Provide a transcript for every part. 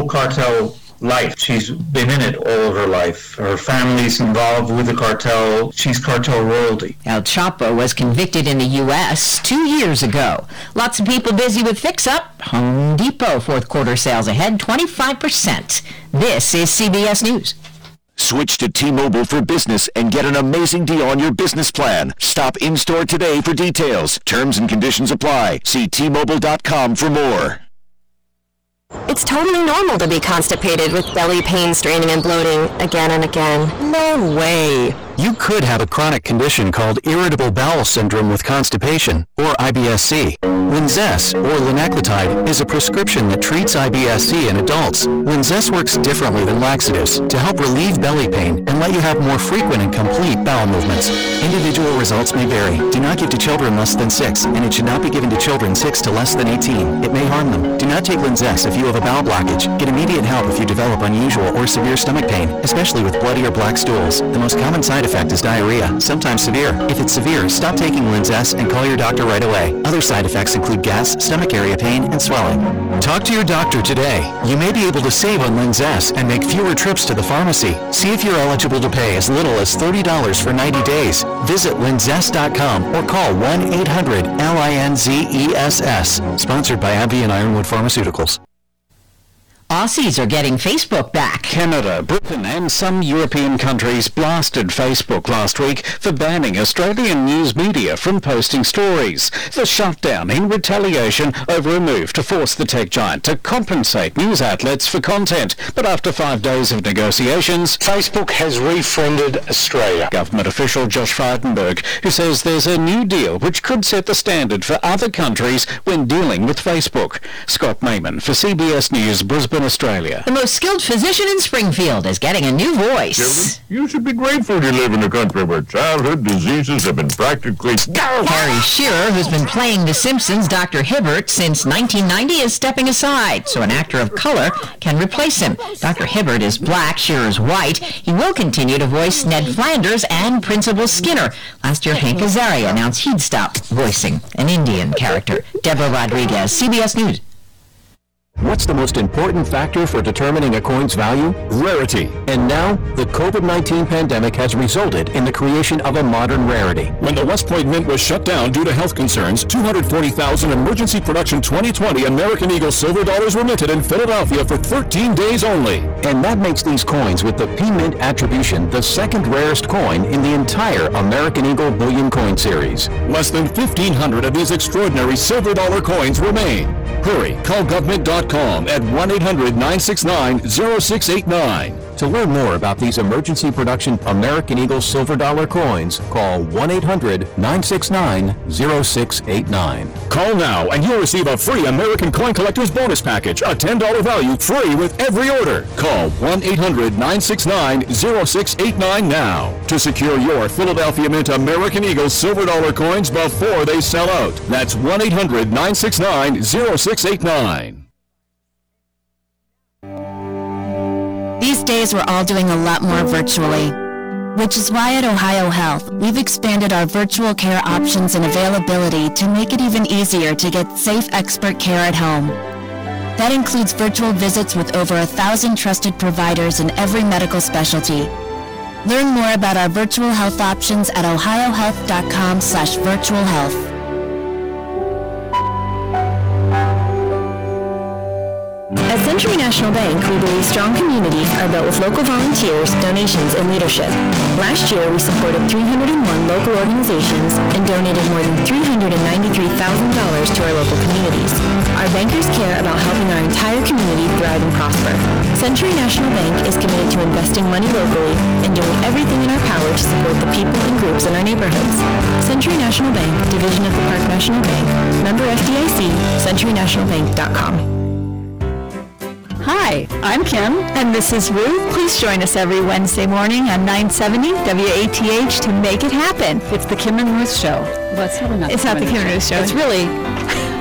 whole cartel life. She's been in it all of her life. Her family's involved with the cartel. She's cartel royalty. El Chapo was convicted in the U.S. two years ago. Lots of people busy with Fix Up. Home Depot fourth quarter sales ahead 25%. This is CBS News. Switch to T-Mobile for Business and get an amazing deal on your business plan. Stop in-store today for details. Terms and conditions apply. See T-Mobile.com for more. It's totally normal to be constipated with belly pain, straining, and bloating again and again. No way! You could have a chronic condition called irritable bowel syndrome with constipation, or IBS-C. Linzess, or linaclotide, is a prescription that treats IBS-C in adults. Linzess works differently than laxatives to help relieve belly pain and let you have more frequent and complete bowel movements. Individual results may vary. Do not give to children less than 6, and it should not be given to children 6 to less than 18. It may harm them. Do not take Linzess if you have a bowel blockage. Get immediate help if you develop unusual or severe stomach pain, especially with bloody or black stools. The most common side effect is diarrhea, sometimes severe. If it's severe, stop taking Linzess and call your doctor right away. Other side effects include gas, stomach area pain, and swelling. Talk to your doctor today. You may be able to save on Linzess and make fewer trips to the pharmacy. See if you're eligible to pay as little as $30 for 90 days. Visit linzess.com or call 1-800-LINZESS. Sponsored by AbbVie and Ironwood Pharmaceuticals. Aussies are getting Facebook back. Canada, Britain and some European countries blasted Facebook last week for banning Australian news media from posting stories. The shutdown in retaliation over a move to force the tech giant to compensate news outlets for content. But after five days of negotiations, Facebook has refriended Australia. Government official Josh Frydenberg, who says there's a new deal which could set the standard for other countries when dealing with Facebook. Scott Mayman for CBS News, Brisbane, Australia. The most skilled physician in Springfield is getting a new voice. You should be grateful you live in a country where childhood diseases have been practically... Harry Shearer, who's been playing The Simpsons Dr. Hibbert since 1990, is stepping aside so an actor of color can replace him. Dr. Hibbert is black, Shearer's white. He will continue to voice Ned Flanders and Principal Skinner. Last year, Hank Azaria announced he'd stop voicing an Indian character. Deborah Rodriguez, CBS News. What's the most important factor for determining a coin's value? Rarity. And now, the COVID-19 pandemic has resulted in the creation of a modern rarity. When the West Point Mint was shut down due to health concerns, 240,000 emergency production 2020 American Eagle silver dollars were minted in Philadelphia for 13 days only. And that makes these coins with the P-Mint attribution the second rarest coin in the entire American Eagle Bullion Coin Series. Less than 1,500 of these extraordinary silver dollar coins remain. Hurry, call GovMint.com at 1-800-969-0689. To learn more about these emergency production American Eagle silver dollar coins, call 1-800-969-0689. Call now and you'll receive a free American Coin Collector's Bonus Package, a $10 value free with every order. Call 1-800-969-0689 now to secure your Philadelphia Mint American Eagle silver dollar coins before they sell out. That's 1-800-969-0689. These days we're all doing a lot more virtually, which is why at Ohio Health, we've expanded our virtual care options and availability to make it even easier to get safe expert care at home. That includes virtual visits with over a thousand trusted providers in every medical specialty. Learn more about our virtual health options at ohiohealth.com slash virtual health. Century National Bank, we believe strong communities are built with local volunteers, donations, and leadership. Last year, we supported 301 local organizations and donated more than $393,000 to our local communities. Our bankers care about helping our entire community thrive and prosper. Century National Bank is committed to investing money locally and doing everything in our power to support the people and groups in our neighborhoods. Century National Bank, division of the Park National Bank, member FDIC, centurynationalbank.com. Hi, I'm Kim, and this is Ruth. Please join us every Wednesday morning on 970 WATH to make it happen. It's the Kim and Ruth Show. Well, it's not. It's not the Kim and Ruth Show. It's really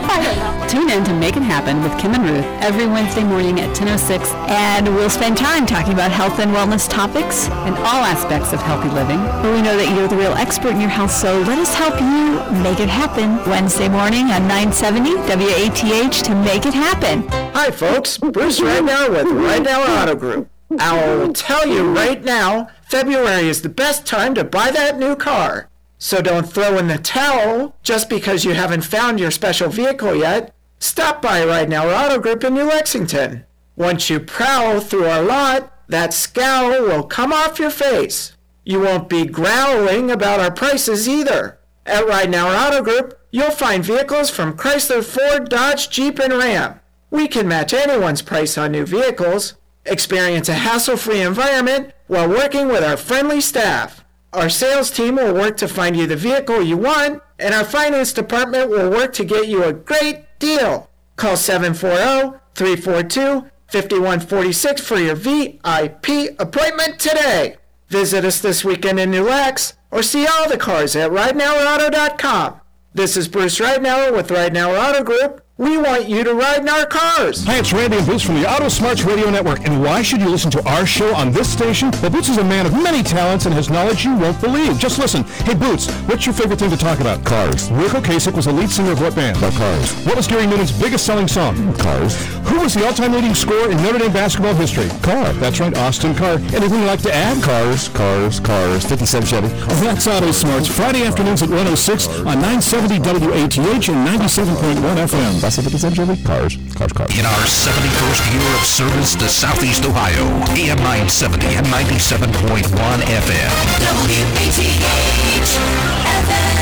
Tune in to Make It Happen with Kim and Ruth every Wednesday morning at 10.06. And we'll spend time talking about health and wellness topics and all aspects of healthy living. But we know that you're the real expert in your health, so let us help you make it happen. Wednesday morning on 970 WATH to Make It Happen. Hi, folks. Bruce now with Now Auto Group. I'll tell you right now, February is the best time to buy that new car. So don't throw in the towel just because you haven't found your special vehicle yet. Stop by Right Now Auto Group in New Lexington. Once you prowl through our lot, that scowl will come off your face. You won't be growling about our prices either. At Right Now Auto Group, you'll find vehicles from Chrysler, Ford, Dodge, Jeep, and Ram. We can match anyone's price on new vehicles. Experience a hassle-free environment while working with our friendly staff. Our sales team will work to find you the vehicle you want, and our finance department will work to get you a great deal. Call 740-342-5146 for your VIP appointment today. Visit us this weekend in New Lex or see all the cars at RideNowAuto.com. This is Bruce Ridenauer with Ridenauer Auto Group. We want you to ride in our cars. Hi, it's Randy and Boots from the Auto Smarts Radio Network. And why should you listen to our show on this station? Well, Boots is a man of many talents and has knowledge you won't believe. Just listen. Hey, Boots, what's your favorite thing to talk about? Cars. Ric Ocasek was the lead singer of what band? About cars. What was Gary Numan's biggest selling song? Cars. Who was the all-time leading scorer in Notre Dame basketball history? Car. That's right, Austin Carr. Anything you'd like to add? Cars, cars, cars. 57 Chevy. Oh, that's Auto Smarts. Friday afternoons at 106 on 970 WATH and 97.1 FM. That's a 57 Cars, cars, cars. In our 71st year of service to Southeast Ohio, AM 970 and 97.1 FM. WATH Athens.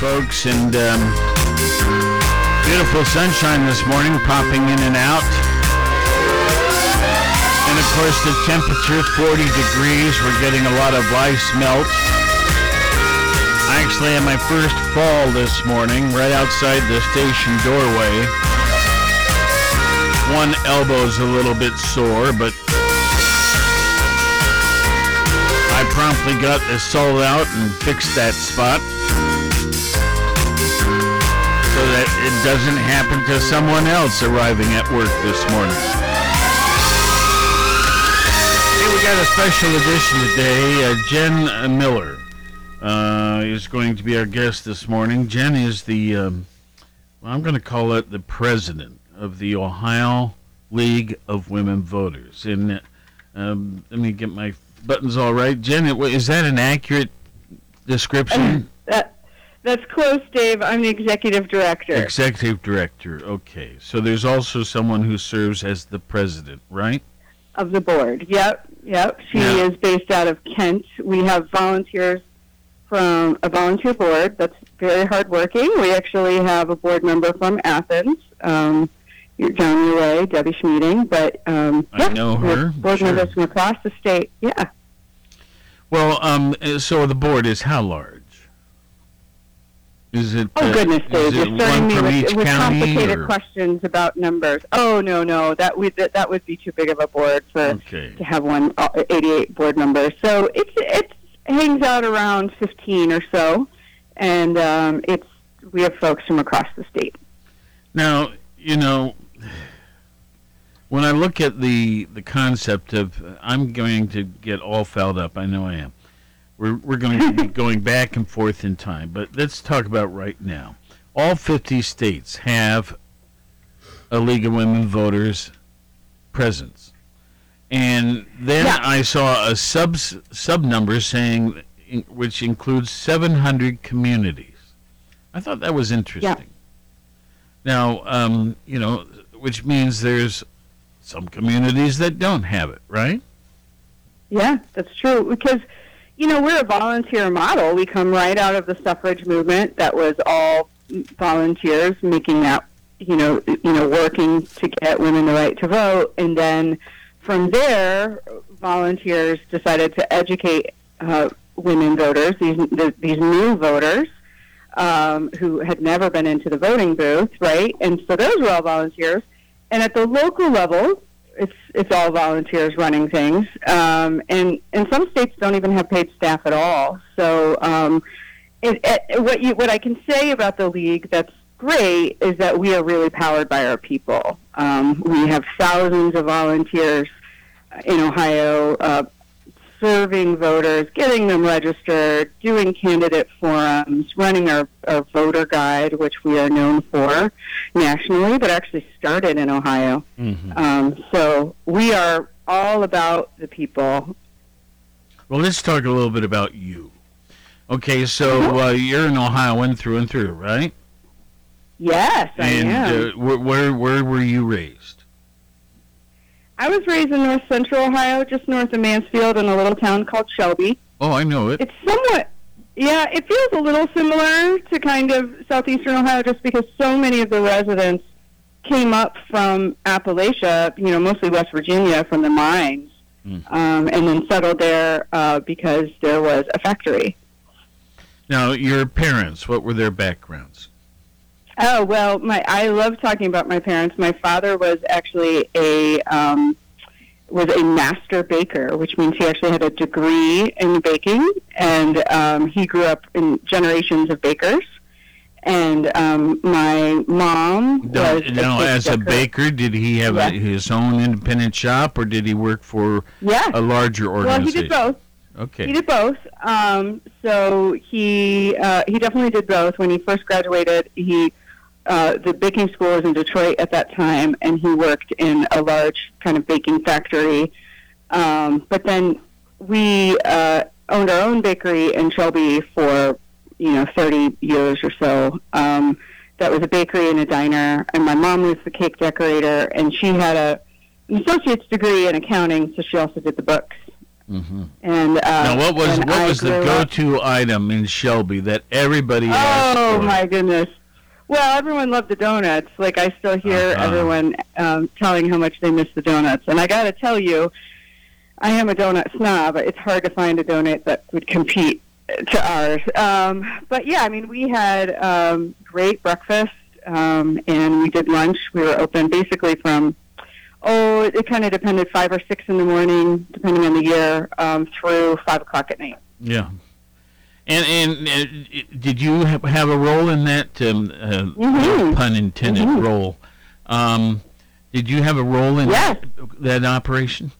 Folks and um, beautiful sunshine this morning popping in and out. And of course the temperature 40 degrees. We're getting a lot of ice melt. I actually had my first fall this morning right outside the station doorway. One elbow's a little bit sore but I promptly got this salt out and fixed that spot so that it doesn't happen to someone else arriving at work this morning. Hey, we got a special edition today. Uh, Jen Miller uh, is going to be our guest this morning. Jen is the, um, I'm going to call it the president of the Ohio League of Women Voters. And um, let me get my buttons all right. Jen, is that an accurate description? That that's close, Dave. I'm the executive director. Executive director. Okay. So there's also someone who serves as the president, right? Of the board. Yep. Yep. She Yeah. is based out of Kent. We have volunteers from a volunteer board that's very hardworking. We actually have a board member from Athens. Um, your way, Debbie Schmeeding. But um, I yeah, know her, Board sure. members from across the state. Yeah. Well, um, so the board is how large? Is it? Oh uh, goodness, Dave! You're starting me with, with complicated or- questions about numbers. Oh no, no, that would that, that would be too big of a board for Okay. to have one uh, 88 board members. So it's it hangs out around 15 or so, and um, it's we have folks from across the state. Now, you know, when I look at the the concept of, I'm going to get all fouled up. I know I am. We're we're going to be going back and forth in time, but let's talk about right now. All 50 states have a League of Women Voters presence, and then I saw a sub sub number saying, in- which includes 700 communities. I thought that was interesting. Yeah. Now, um, you know, which means there's some communities that don't have it, right? Yeah, that's true. Because, you know, we're a volunteer model. We come right out of the suffrage movement that was all volunteers making that, you know, you know, working to get women the right to vote. And then from there, volunteers decided to educate uh, women voters, these, the, these new voters, um, who had never been into the voting booth, right? And so those were all volunteers. And at the local level, it's it's all volunteers running things, um, and and some states don't even have paid staff at all. So um, it, it, what you what I can say about the league that's great is that we are really powered by our people. Um, we have thousands of volunteers in Ohio uh, serving voters, getting them registered, doing candidate forums, running our, our voter guide, which we are known for nationally, but actually started in Ohio. Mm-hmm. Um, so we are all about the people. Well, let's talk a little bit about you. Okay, so Mm-hmm. uh, you're an Ohioan through and through, right? Yes, I am. uh, where, where where were you raised? I was raised in north central Ohio, just north of Mansfield, in a little town called Shelby. Oh, I know it. It's somewhat, yeah, it feels a little similar to kind of southeastern Ohio just because so many of the residents came up from Appalachia, you know, mostly West Virginia from the mines, um, and then settled there uh, because there was a factory. Now, your parents, what were their backgrounds? Oh well, my I love talking about my parents. My father was actually a um, was a master baker, which means he actually had a degree in baking, and um, he grew up in generations of bakers. And um, my mom was now, cake as a baker, did he have a, his own independent shop, or did he work for Yeah. a larger organization? Well, he did both. Okay. He did both. Um, so he uh, he definitely did both. When he first graduated, he uh, the baking school was in Detroit at that time, and he worked in a large kind of baking factory. Um, but then we uh, owned our own bakery in Shelby for you know 30 years or so. Um, that was a bakery and a diner, and my mom was the cake decorator, and she had a an associate's degree in accounting, so she also did the books. Mm-hmm. And uh, now, what was what I was the go-to item in Shelby that everybody asked Oh my goodness! Well, everyone loved the donuts. Like I still hear Uh-huh. everyone um, telling how much they miss the donuts, and I got to tell you, I am a donut snob. It's hard to find a donut that would compete to ours. Um, but yeah, I mean, we had um, great breakfast, um, and we did lunch. We were open basically from oh, it kind of depended five or six in the morning, depending on the year, um, through five o'clock at night. Yeah. And and uh, did you have, have a role in that? Um, uh, Mhm. Pun intended. Mhm. Role. Um, did you have a role in Yes. that operation?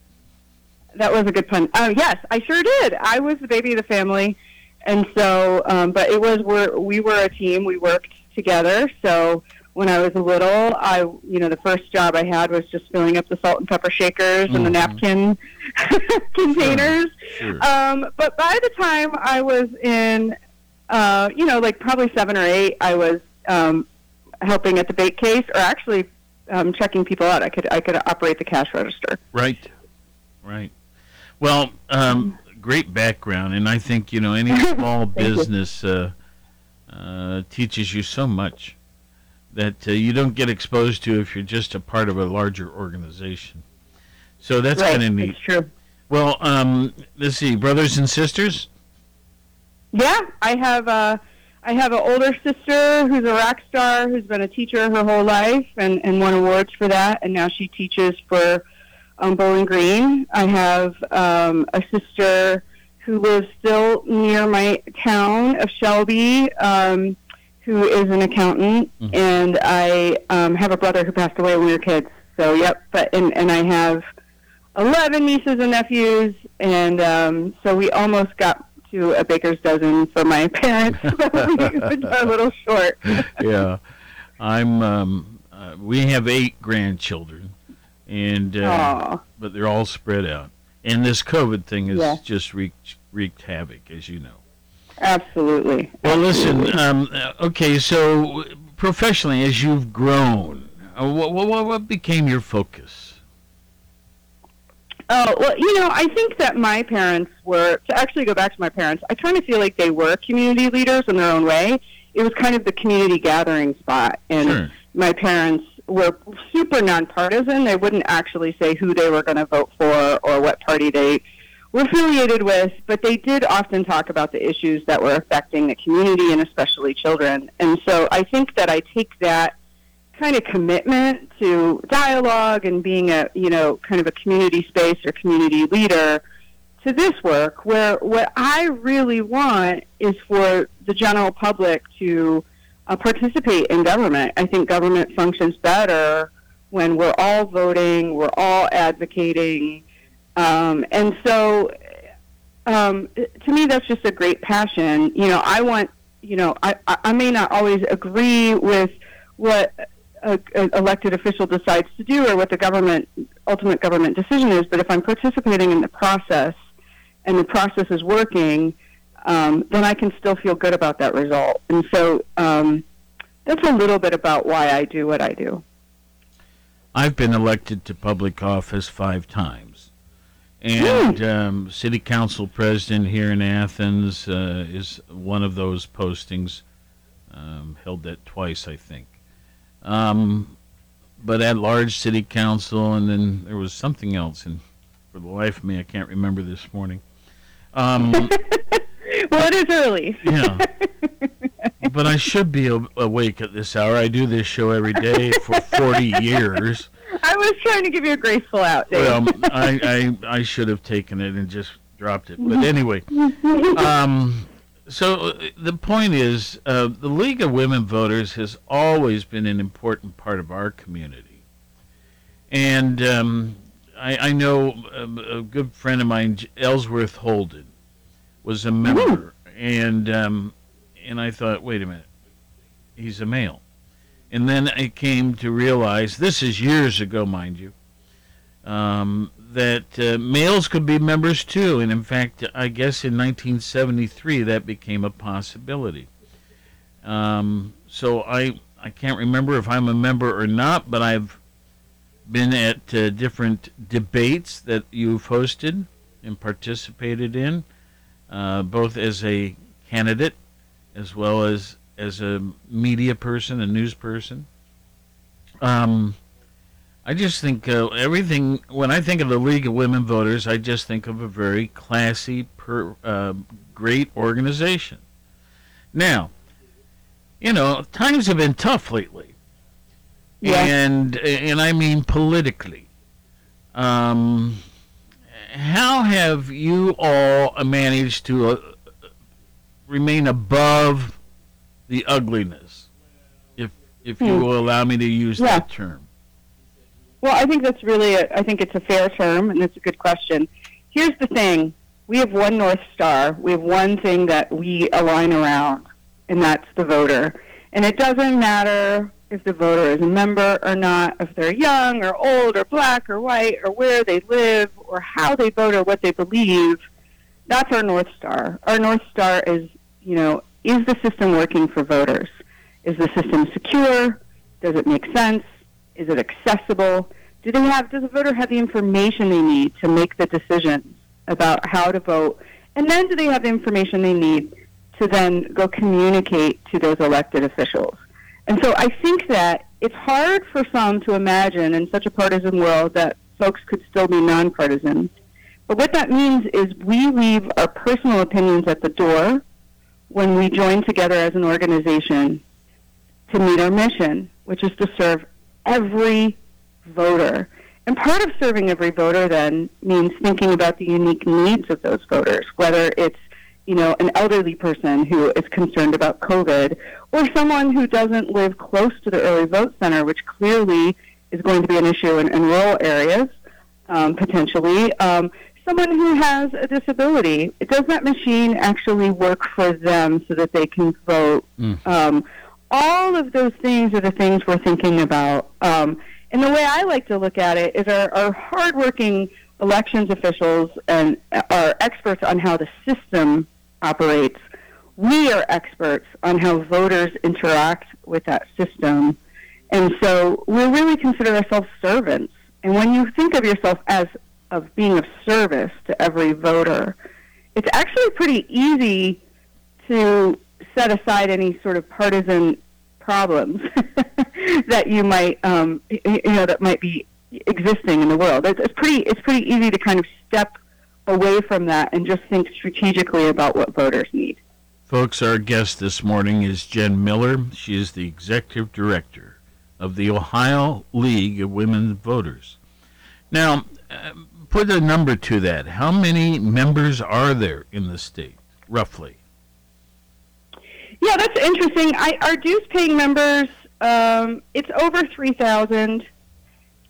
That was a good pun. Uh, yes, I sure did. I was the baby of the family, and so, um, but it was we're, we were a team. We worked together. So when I was little, I you know the first job I had was just filling up the salt and pepper shakers and the napkin containers. Sure. Um, but by the time I was in, uh, you know, like probably seven or eight, I was um, helping at the bake case, or actually um, checking people out. I could I could operate the cash register. Right. Right. Well, um, great background, and I think you know any small business uh, uh, teaches you so much that uh, you don't get exposed to if you're just a part of a larger organization. So that's Right, kind of neat. it's true. Well, um, let's see, brothers and sisters. Yeah, I have a I have an older sister who's a rock star who's been a teacher her whole life and, and won awards for that, and now she teaches for um, Bowling Green. I have um, a sister who lives still near my town of Shelby, um, who is an accountant, and I um, have a brother who passed away when we were kids. So, yep, but and and I have eleven nieces and nephews, and um, so we almost got to a baker's dozen for my parents. But we were a little short. yeah, I'm. Um, uh, we have eight grandchildren, and uh, but they're all spread out. And this COVID thing has Yeah. just wreaked wreaked havoc, as you know. Absolutely. Well, listen. Um, uh, okay, so professionally, as you've grown, uh, what, what what became your focus? Oh, well, you know, I think that my parents were, to actually go back to my parents, I kind of feel like they were community leaders in their own way. It was kind of the community gathering spot. And Sure. my parents were super nonpartisan. They wouldn't actually say who they were going to vote for or what party they were affiliated with, but they did often talk about the issues that were affecting the community and especially children. And so I think that I take that kind of commitment to dialogue and being a, you know, kind of a community space or community leader to this work where what I really want is for the general public to uh, participate in government. I think government functions better when we're all voting, we're all advocating, um, and so um, to me that's just a great passion. You know, I want, you know, I, I may not always agree with what a, a elected official decides to do or what the government ultimate government decision is, but if I'm participating in the process and the process is working, um, then I can still feel good about that result. And so um, that's a little bit about why I do what I do. I've been elected to public office five times. And um, city council president here in Athens uh, is one of those postings. Um, held that twice, I think. Um, but at large city council, and then there was something else, and for the life of me, I can't remember this morning. Um, well, it is early. yeah. But I should be awake at this hour. I do this show every day for 40 years. I was trying to give you a graceful out, Dave. Well, I, I, I should have taken it and just dropped it. But anyway, um, so uh, the point is, uh, the League of Women Voters has always been an important part of our community. And um, I, I know um, a good friend of mine, Ellsworth Holden, was a member, and um, and I thought, wait a minute, he's a male, and then I came to realize this is years ago, mind you, um, that uh, males could be members too, and in fact, I guess in 1973 that became a possibility. Um, so I I can't remember if I'm a member or not, but I've been at uh, different debates that you've hosted and participated in, uh, both as a candidate as well as as a media person, a news person. Um, I just think uh, everything. When I think of the League of Women Voters, I just think of a very classy, per, uh, great organization. Now, you know, times have been tough lately, and and I mean politically. Um, how have you all managed to uh, remain above the ugliness, if if you Hmm. will allow me to use Yeah. that term? Well, I think that's really, a, I think it's a fair term, and it's a good question. Here's the thing: we have one north star. We have one thing that we align around, and that's the voter. And it doesn't matter if the voter is a member or not, if they're young or old or black or white or where they live or how they vote or what they believe. That's our north star. Our north star is, you know, is the system working for voters? Is the system secure? Does it make sense? Is it accessible? Do they have? Does the voter have the information they need to make the decisions about how to vote? And then do they have the information they need to then go communicate to those elected officials? And so I think that it's hard for some to imagine in such a partisan world that folks could still be nonpartisan. But what that means is we leave our personal opinions at the door when we join together as an organization to meet our mission, which is to serve every voter. And part of serving every voter then means thinking about the unique needs of those voters, whether it's you know an elderly person who is concerned about COVID, or someone who doesn't live close to the early vote center, which clearly is going to be an issue in, in rural areas um, potentially. Um, someone who has a disability, does that machine actually work for them so that they can vote? Um, all of those things are the things we're thinking about. Um, and the way I like to look at it is our, our hardworking elections officials and are experts on how the system operates. We are experts on how voters interact with that system. And so we really consider ourselves servants. And when you think of yourself as of being of service to every voter, it's actually pretty easy to set aside any sort of partisan problems that you might, um, you know, that might be existing in the world. It's, it's pretty, it's pretty easy to kind of step away from that and just think strategically about what voters need. Folks, our guest this morning is Jen Miller. She is the executive director of the Ohio League of Women Voters. Now, uh, put a number to that. How many members are there in the state, roughly? Yeah, that's interesting. I, our dues paying members, um, it's over 3,000.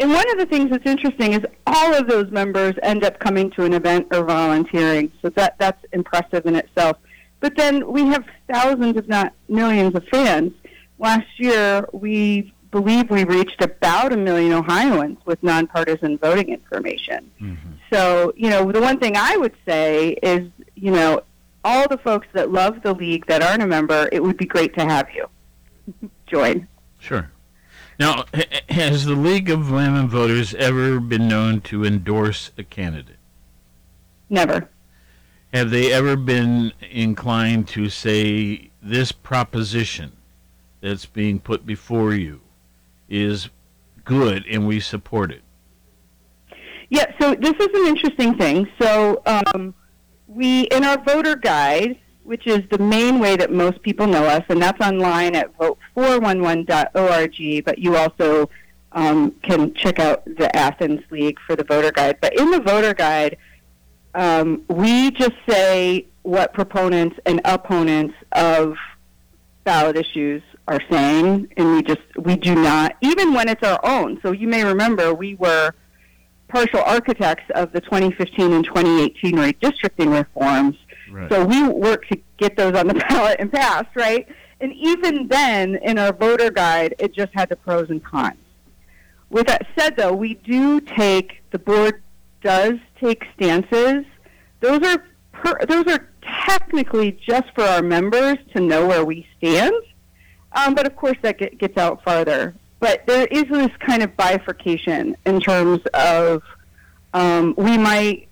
And one of the things that's interesting is all of those members end up coming to an event or volunteering. So that that's impressive in itself. But then we have thousands, if not millions, of fans. Last year, we believe we reached about a million Ohioans with nonpartisan voting information. Mm-hmm. So, you know, the one thing I would say is, you know, all the folks that love the league that aren't a member, it would be great to have you join. Sure. Now, has the League of Women Voters ever been known to endorse a candidate? Never. Have they ever been inclined to say this proposition that's being put before you is good and we support it? Yeah, so this is an interesting thing. So, um, we, in our voter guide, which is the main way that most people know us, and that's online at vote411.org, but you also um, can check out the Athens League for the voter guide. But in the voter guide, um, we just say what proponents and opponents of ballot issues are saying, and we just we do not even when it's our own. So you may remember we were partial architects of the 2015 and 2018 redistricting reforms. Right. So we worked to get those on the ballot and passed, right? And even then, in our voter guide, it just had the pros and cons. With that said, though, we do take the board does take stances. Those are per, those are technically just for our members to know where we stand. Um, but of course, that get, gets out farther. But there is this kind of bifurcation in terms of um, we might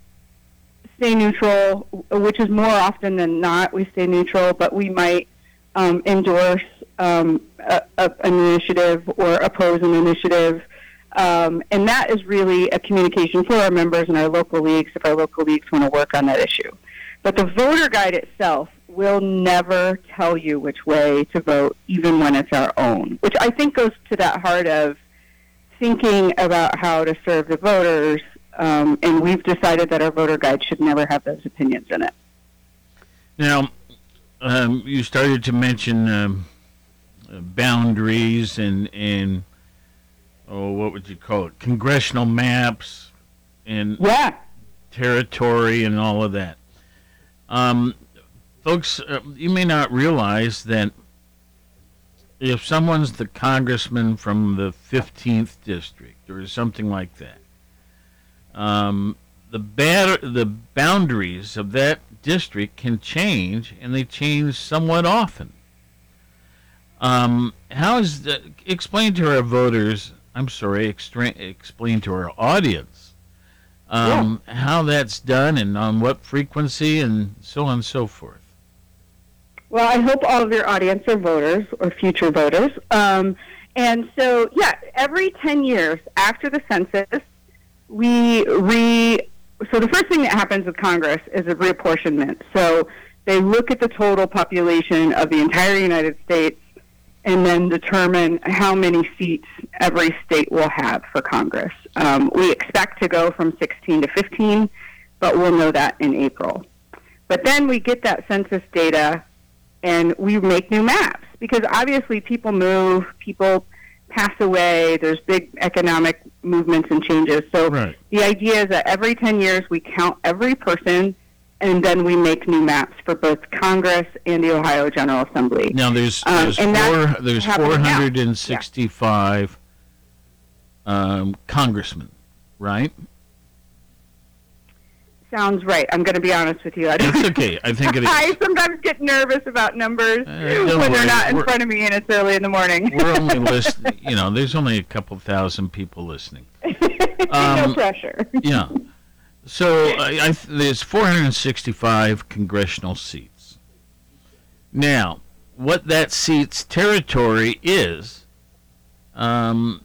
stay neutral, which is more often than not we stay neutral, but we might um, endorse um, a, a, an initiative or oppose an initiative. Um, and that is really a communication for our members and our local leagues if our local leagues want to work on that issue. But the voter guide itself will never tell you which way to vote, even when it's our own, which I think goes to that heart of thinking about how to serve the voters. Um, and we've decided that our voter guide should never have those opinions in it. Now, um, you started to mention um, boundaries and and oh, what would you call it? Congressional maps and yeah, territory and all of that. Um, folks, uh, you may not realize that if someone's the congressman from the 15th district or something like that, um, the ba- the boundaries of that district can change, and they change somewhat often. Um, how is that? Explain to our voters. I'm sorry. Extra- explain to our audience um, yeah. how that's done and on what frequency and so on and so forth. Well, I hope all of your audience are voters or future voters. Um, and so, yeah, every 10 years after the census, we re. So the first thing that happens with Congress is a reapportionment. So they look at the total population of the entire United States and then determine how many seats every state will have for Congress. Um, we expect to go from 16 to 15, but we'll know that in April. But then we get that census data and we make new maps because obviously people move, people pass away, there's big economic movements and changes. So right. the idea is that every 10 years we count every person and then we make new maps for both Congress and the Ohio General Assembly. Now there's Um, there's, and four, there's happening now. 465 um, congressmen, right? Sounds right. I'm going to be honest with you. I don't It's okay. I think it is. I sometimes get nervous about numbers don't when worry. they're not in We're- front of me and it's early in the morning. We're only listening. You know, there's only a couple thousand people listening. no Um, pressure. Yeah. So I, I, there's 465 congressional seats. Now, what that seat's territory is, um,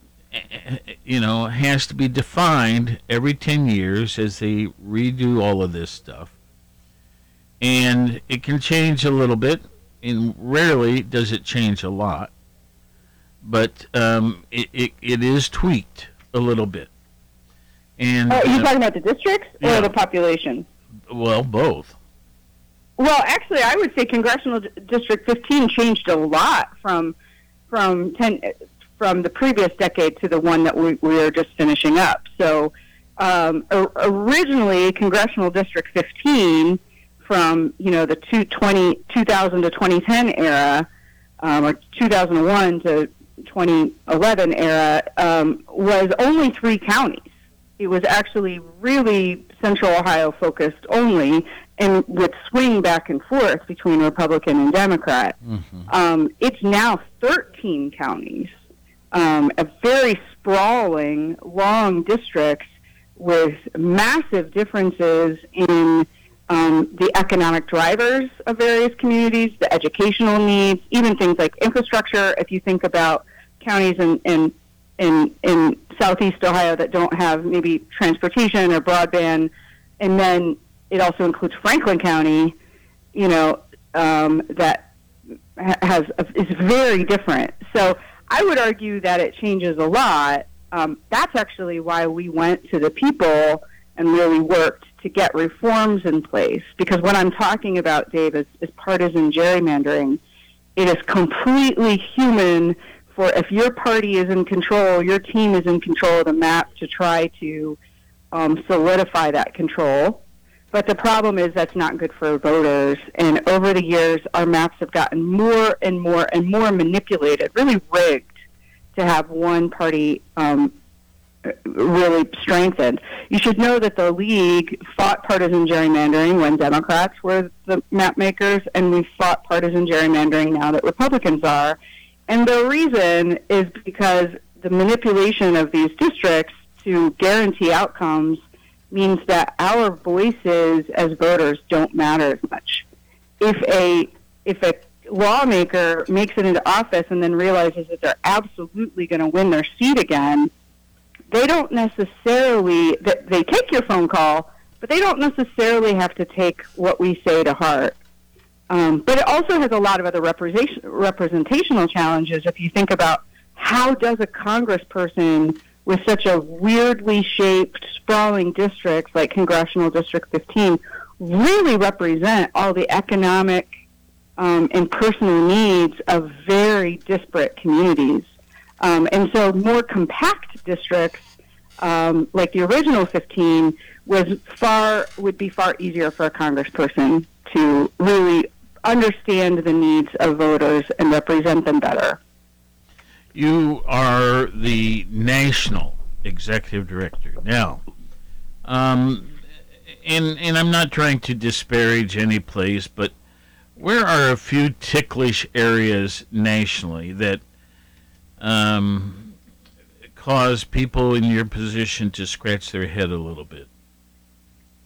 you know, has to be defined every 10 years as they redo all of this stuff. And it can change a little bit, and rarely does it change a lot. But um, it, it, it is tweaked a little bit. And are you uh, talking about the districts yeah. or the population? well, both. Well, actually, I would say congressional D- district 15 changed a lot from from 10 from the previous decade to the one that we, we are just finishing up. So, um, originally, congressional district 15 from you know the 220, 2000 to 2010 era, um, or 2001 to 2011 era, um, was only three counties. It was actually really Central Ohio focused only, and would swing back and forth between Republican and Democrat. Um, it's now 13 counties, um, a very sprawling, long districts with massive differences in um, the economic drivers of various communities, the educational needs, even things like infrastructure. If you think about counties in, in in in southeast Ohio that don't have maybe transportation or broadband, and then it also includes Franklin County, you know, um, that ha- has is very different. So I would argue that it changes a lot. Um, that's actually why we went to the people and really worked to get reforms in place. Because what I'm talking about, Dave, is, is partisan gerrymandering. It is completely human for if your party is in control, your team is in control of the map to try to um, solidify that control. But the problem is that's not good for voters. And over the years, our maps have gotten more and more and more manipulated, really rigged to have one party um, really strengthened. You should know that the league fought partisan gerrymandering when Democrats were the map makers, and we fought partisan gerrymandering now that Republicans are. And the reason is because the manipulation of these districts to guarantee outcomes means that our voices as voters don't matter as much. If a if a lawmaker makes it into office and then realizes that they're absolutely going to win their seat again, they don't necessarily they take your phone call, but they don't necessarily have to take what we say to heart. Um, but it also has a lot of other representation, representational challenges. If you think about how does a congressperson with such a weirdly shaped, sprawling districts like Congressional District 15 really represent all the economic um, and personal needs of very disparate communities. Um, and so more compact districts, um, like the original 15, was far would be far easier for a congressperson to really understand the needs of voters and represent them better. You are the national executive director now, um, and and I'm not trying to disparage any place, but where are a few ticklish areas nationally that um, cause people in your position to scratch their head a little bit?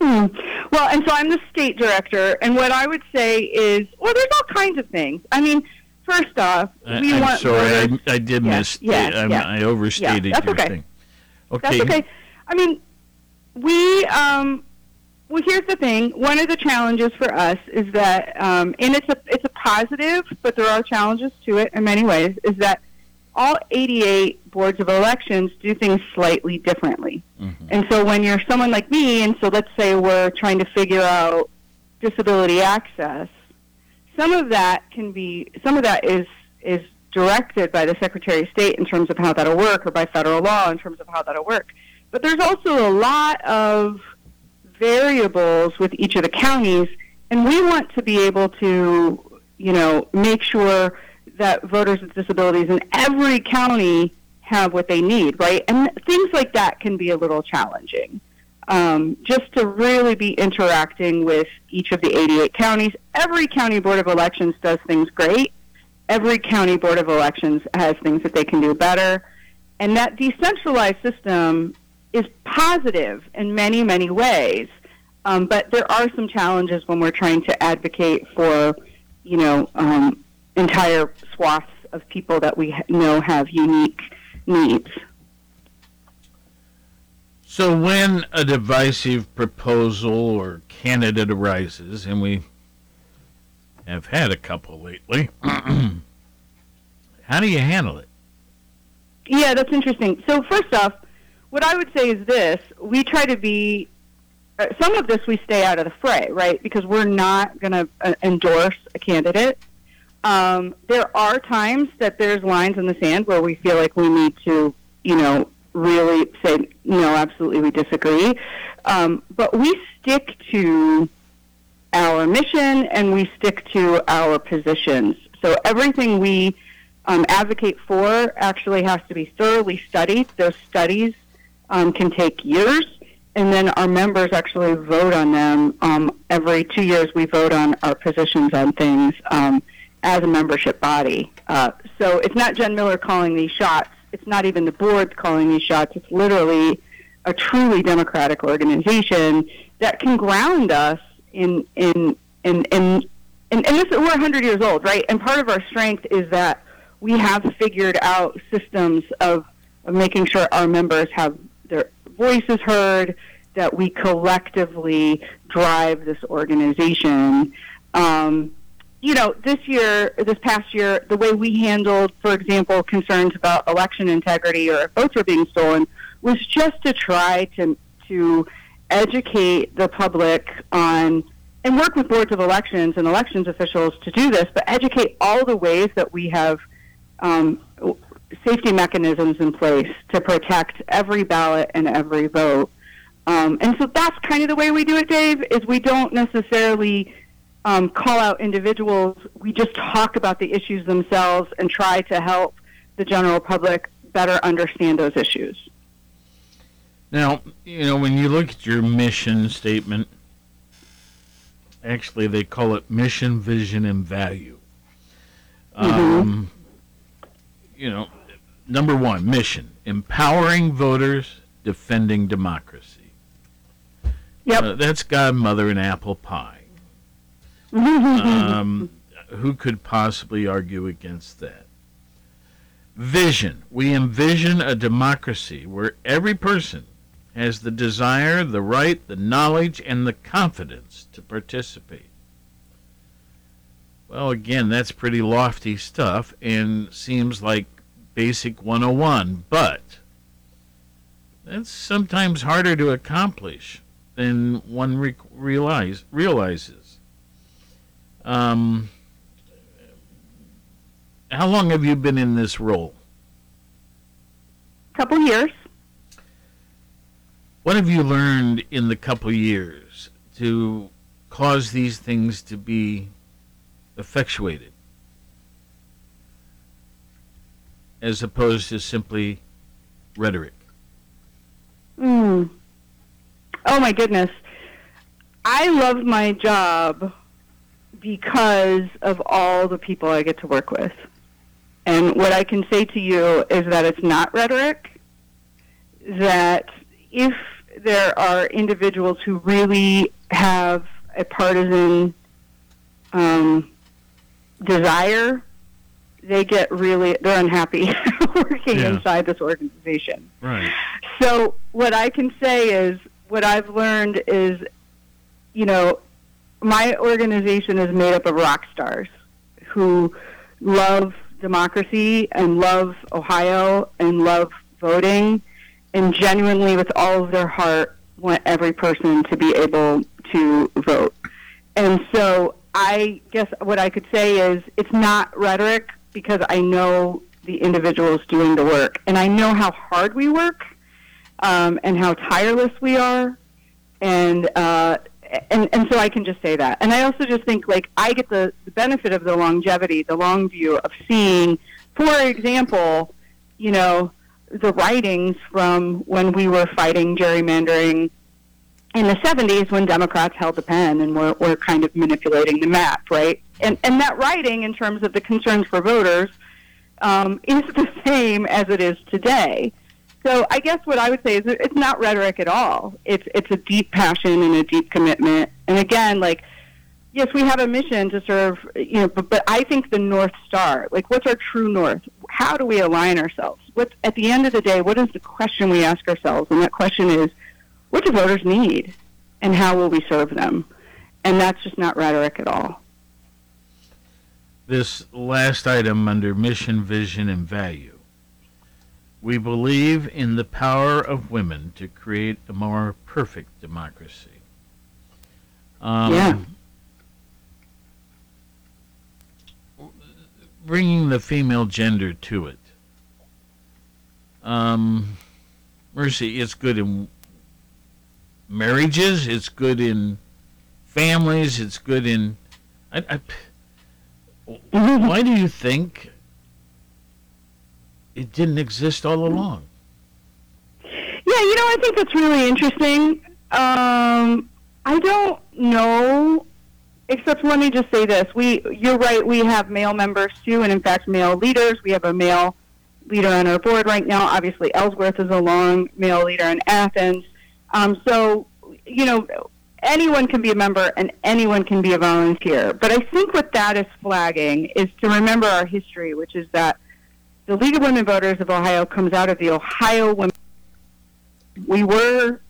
Hmm. Well, and so I'm the state director, and what I would say is, well, there's all kinds of things. I mean, first off, I, we I'm want sorry, I, I did Yeah, miss. yeah, I'm- yeah. I overstated Yeah, that's your okay. thing. Okay. That's okay. I mean, we um, well, here's the thing. One of the challenges for us is that, um, and it's a it's a positive, but there are challenges to it in many ways. Is that all 88 boards of elections do things slightly differently. And so when you're someone like me, and so let's say we're trying to figure out disability access, some of that can be some of that is is directed by the Secretary of State in terms of how that'll work, or by federal law in terms of how that'll work. But there's also a lot of variables with each of the counties, and we want to be able to, you know, make sure that voters with disabilities in every county have what they need, right? And things like that can be a little challenging. Um, just to really be interacting with each of the 88 counties. Every county board of elections does things great. Every county board of elections has things that they can do better. And that decentralized system is positive in many, many ways. Um, but there are some challenges when we're trying to advocate for, you know, um, entire swaths of people that we know have unique needs. So when a divisive proposal or candidate arises, and we have had a couple lately, how do you handle it? Yeah, that's interesting. So first off, what I would say is this: we try to be. Uh, some of this we stay out of the fray, right? Because we're not going to uh, endorse a candidate. Um, there are times that there's lines in the sand where we feel like we need to, you know, really say no, absolutely, we disagree. Um, but we stick to our mission and we stick to our positions. So everything we um, advocate for actually has to be thoroughly studied. Those studies um, can take years, and then our members actually vote on them. Um, every two years, we vote on our positions on things um, as a membership body. Uh, so it's not Jen Miller calling these shots. It's not even the board calling these shots. It's literally a truly democratic organization that can ground us in in in in. And, and this, we're 100 years old, right? And part of our strength is that we have figured out systems of, of making sure our members have their voices heard, that we collectively drive this organization. Um, you know, this year, this past year, the way we handled, for example, concerns about election integrity or if votes were being stolen was just to try to to educate the public on and work with boards of elections and elections officials to do this, but educate all the ways that we have um, safety mechanisms in place to protect every ballot and every vote. Um, and so that's kind of the way we do it, Dave. Is we don't necessarily um, call out individuals. We just talk about the issues themselves and try to help the general public better understand those issues. Now, you know, when you look at your mission statement, actually they call it mission, vision, and value. Mm-hmm. Um, you know, number one, mission empowering voters, defending democracy. Yep. Uh, that's godmother and apple pie. Um, who could possibly argue against that? Vision. We envision a democracy where every person has the desire, the right, the knowledge, and the confidence to participate. Well, again, that's pretty lofty stuff and seems like basic 101, but that's sometimes harder to accomplish than one re- realize, realizes. Um, how long have you been in this role? A couple years. What have you learned in the couple years to cause these things to be effectuated as opposed to simply rhetoric? Mm. Oh my goodness. I love my job because of all the people I get to work with. And what I can say to you is that it's not rhetoric, that if there are individuals who really have a partisan um, desire, they get really they're unhappy working Yeah. inside this organization. Right. So what I can say is what I've learned is, you know, my organization is made up of rock stars who love democracy and love Ohio and love voting and genuinely with all of their heart want every person to be able to vote. And so I guess what I could say is it's not rhetoric because I know the individuals doing the work and I know how hard we work um, and how tireless we are, and uh, and and so I can just say that. And I also just think like I get the, the benefit of the longevity, the long view of seeing, for example, you know, the writings from when we were fighting gerrymandering in the 70s when Democrats held the pen and were, were kind of manipulating the map, right? And, and that writing, in terms of the concerns for voters, um, is the same as it is today. So I guess what I would say is it's not rhetoric at all. It's it's a deep passion and a deep commitment. And again, like yes, we have a mission to serve, you know, but, but I think the north star, like what's our true north? How do we align ourselves? What's at the end of the day, what is the question we ask ourselves? And that question is, what do voters need, and how will we serve them? And that's just not rhetoric at all. This last item under mission, vision, and value. We believe in the power of women to create a more perfect democracy. Um, Yeah. Bringing the female gender to it. Um, Mercy, it's good in marriages, it's good in families, it's good in. I, I, why do you think it didn't exist all along? Yeah, you know, I think that's really interesting. Um, I don't know, except let me just say this: we, you're right, we have male members too, and in fact, male leaders. We have a male leader on our board right now. Obviously, Ellsworth is a long male leader in Athens. Um, so, you know, anyone can be a member and anyone can be a volunteer. But I think what that is flagging is to remember our history, which is that the League of Women Voters of Ohio comes out of the Ohio Women. We were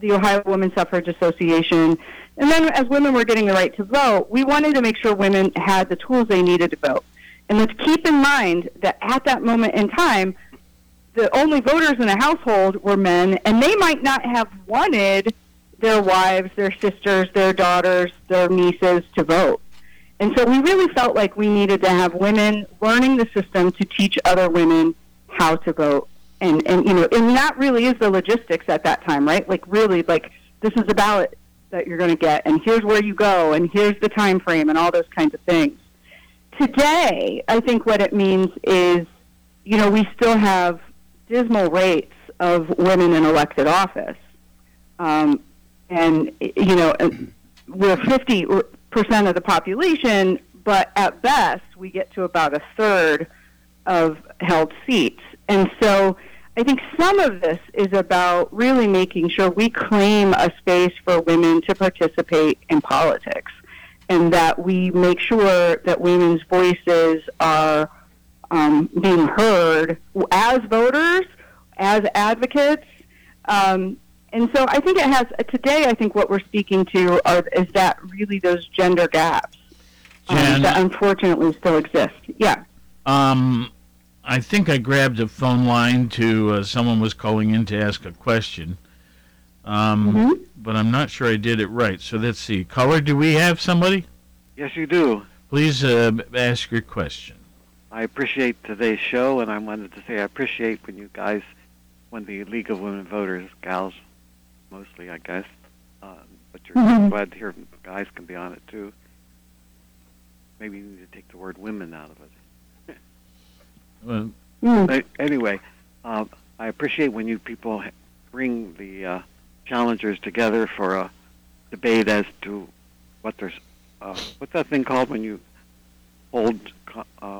the Ohio Women's Suffrage Association. And then as women were getting the right to vote, we wanted to make sure women had the tools they needed to vote. And let's keep in mind that at that moment in time, the only voters in a household were men, and they might not have wanted their wives, their sisters, their daughters, their nieces to vote. And so we really felt like we needed to have women learning the system to teach other women how to vote. And, and you know, and that really is the logistics at that time, right? Like really, like this is the ballot that you're going to get, and here's where you go, and here's the time frame, and all those kinds of things. Today, I think what it means is, you know, we still have dismal rates of women in elected office. Um, and, you know, we're 50% of the population, but at best, we get to about a third of held seats. And so I think some of this is about really making sure we claim a space for women to participate in politics and that we make sure that women's voices are um, being heard as voters, as advocates. Um, and so I think it has today. I think what we're speaking to are, is that really those gender gaps um, that unfortunately still exist. Yeah. Um, I think I grabbed a phone line to uh, someone was calling in to ask a question. Um, Mm-hmm. but I'm not sure I did it right. So let's see. Caller, do we have somebody? Yes, you do. Please uh, ask your question. I appreciate today's show, and I wanted to say I appreciate when you guys, when the League of Women Voters, gals, mostly, I guess, uh, but you're Mhm. glad to hear guys can be on it too. Maybe you need to take the word women out of it. Well, A- Anyway, uh, I appreciate when you people bring the uh, challengers together for a debate as to what there's uh, what's that thing called when you hold uh,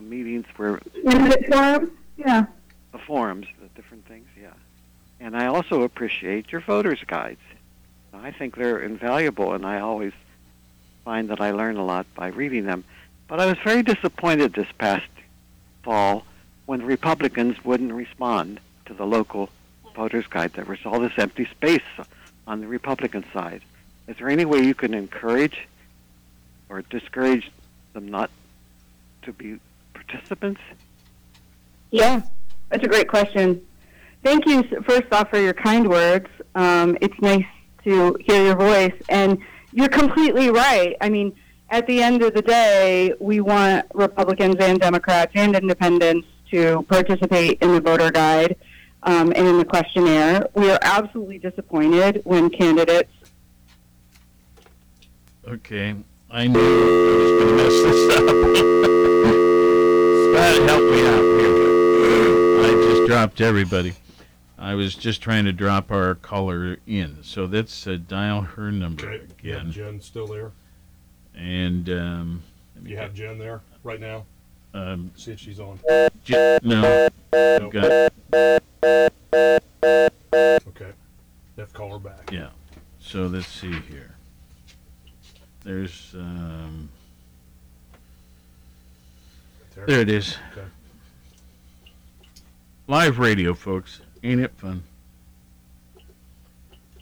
meetings where Candidate forum? Yeah. the forums, the different things, yeah. And I also appreciate your voters' guides. I think they're invaluable, and I always find that I learn a lot by reading them. But I was very disappointed this past fall when Republicans wouldn't respond to the local voters' guide. There was all this empty space on the Republican side. Is there any way you can encourage or discourage them not to be participants? Yeah, that's a great question. Thank you, first off, for your kind words. Um, it's nice to hear your voice. And you're completely right. I mean, at the end of the day, we want Republicans and Democrats and independents to participate in the voter guide um, and in the questionnaire. We are absolutely disappointed when candidates Okay, I knew I was going to mess this up. Scott, help me out here. I just dropped everybody. I was just trying to drop our caller in, so let's uh, dial her number Okay. You have again. Jen still there? And um, You have Jen there right now? um, See if she's on. J- no, I've got Okay. Have to call her back. yeah. So let's see here. There's um, There. there it is. Okay. Live radio, folks. Ain't it fun?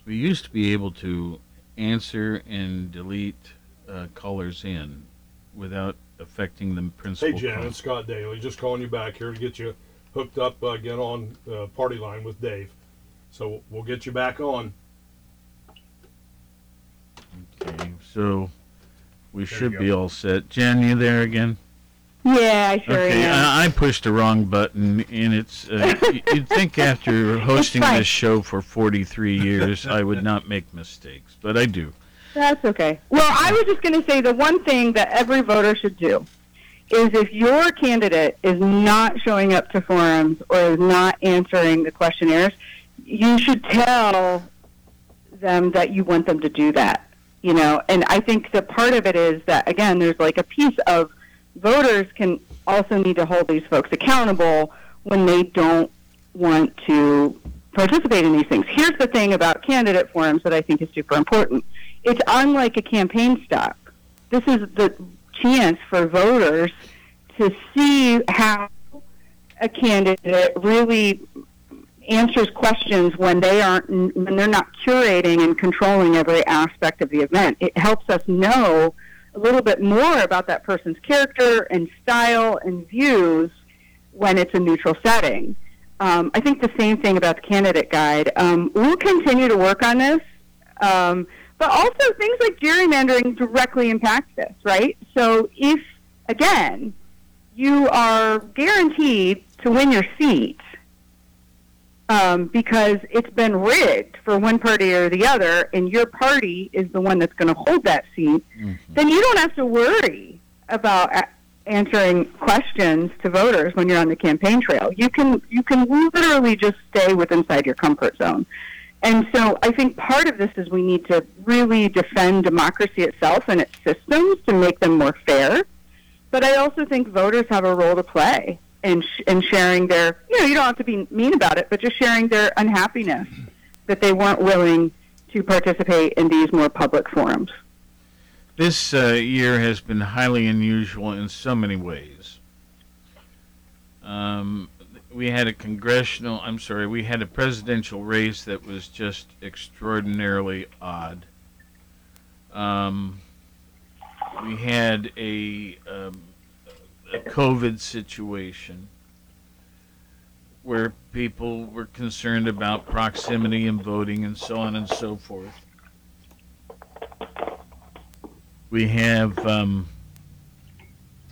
we used to be able to answer and delete uh, callers in without affecting the Hey, principal. Jen, call. it's Scott Daly. Just calling you back here to get you hooked up uh, again on uh, party line with Dave. So we'll get you back on. Okay, so we There should be all set. Jen, you there again? Yeah, I sure okay, am. I, I pushed the wrong button, and it's. Uh, you'd think after hosting this show for 43 years, I would not make mistakes, but I do. That's okay. Well, I was just going to say the one thing that every voter should do is if your candidate is not showing up to forums or is not answering the questionnaires, you should tell them that you want them to do that. You know, and I think the part of it is that again, there's like a piece of voters can also need to hold these folks accountable when they don't want to participate in these things. Here's the thing about candidate forums that I think is super important. It's unlike a campaign stop. This is the chance for voters to see how a candidate really answers questions when they aren't when they're not curating and controlling every aspect of the event. It helps us know a little bit more about that person's character and style and views when it's a neutral setting. Um, I think the same thing about the candidate guide. Um, we'll continue to work on this, um, but also things like gerrymandering directly impact this, right? So if, again, you are guaranteed to win your seat um, because it's been rigged for one party or the other, and your party is the one that's going to hold that seat, then you don't have to worry about a- answering questions to voters when you're on the campaign trail. You can you can literally just stay with inside your comfort zone. And so I think part of this is we need to really defend democracy itself and its systems to make them more fair. But I also think voters have a role to play in, sh- in sharing their, you know, you don't have to be mean about it, but just sharing their unhappiness that they weren't willing to participate in these more public forums. This uh, year has been highly unusual in so many ways. Um, we had a congressional, I'm sorry, we had a presidential race that was just extraordinarily odd. Um, we had a, um, a COVID situation where people were concerned about proximity and voting and so on and so forth. We have, um,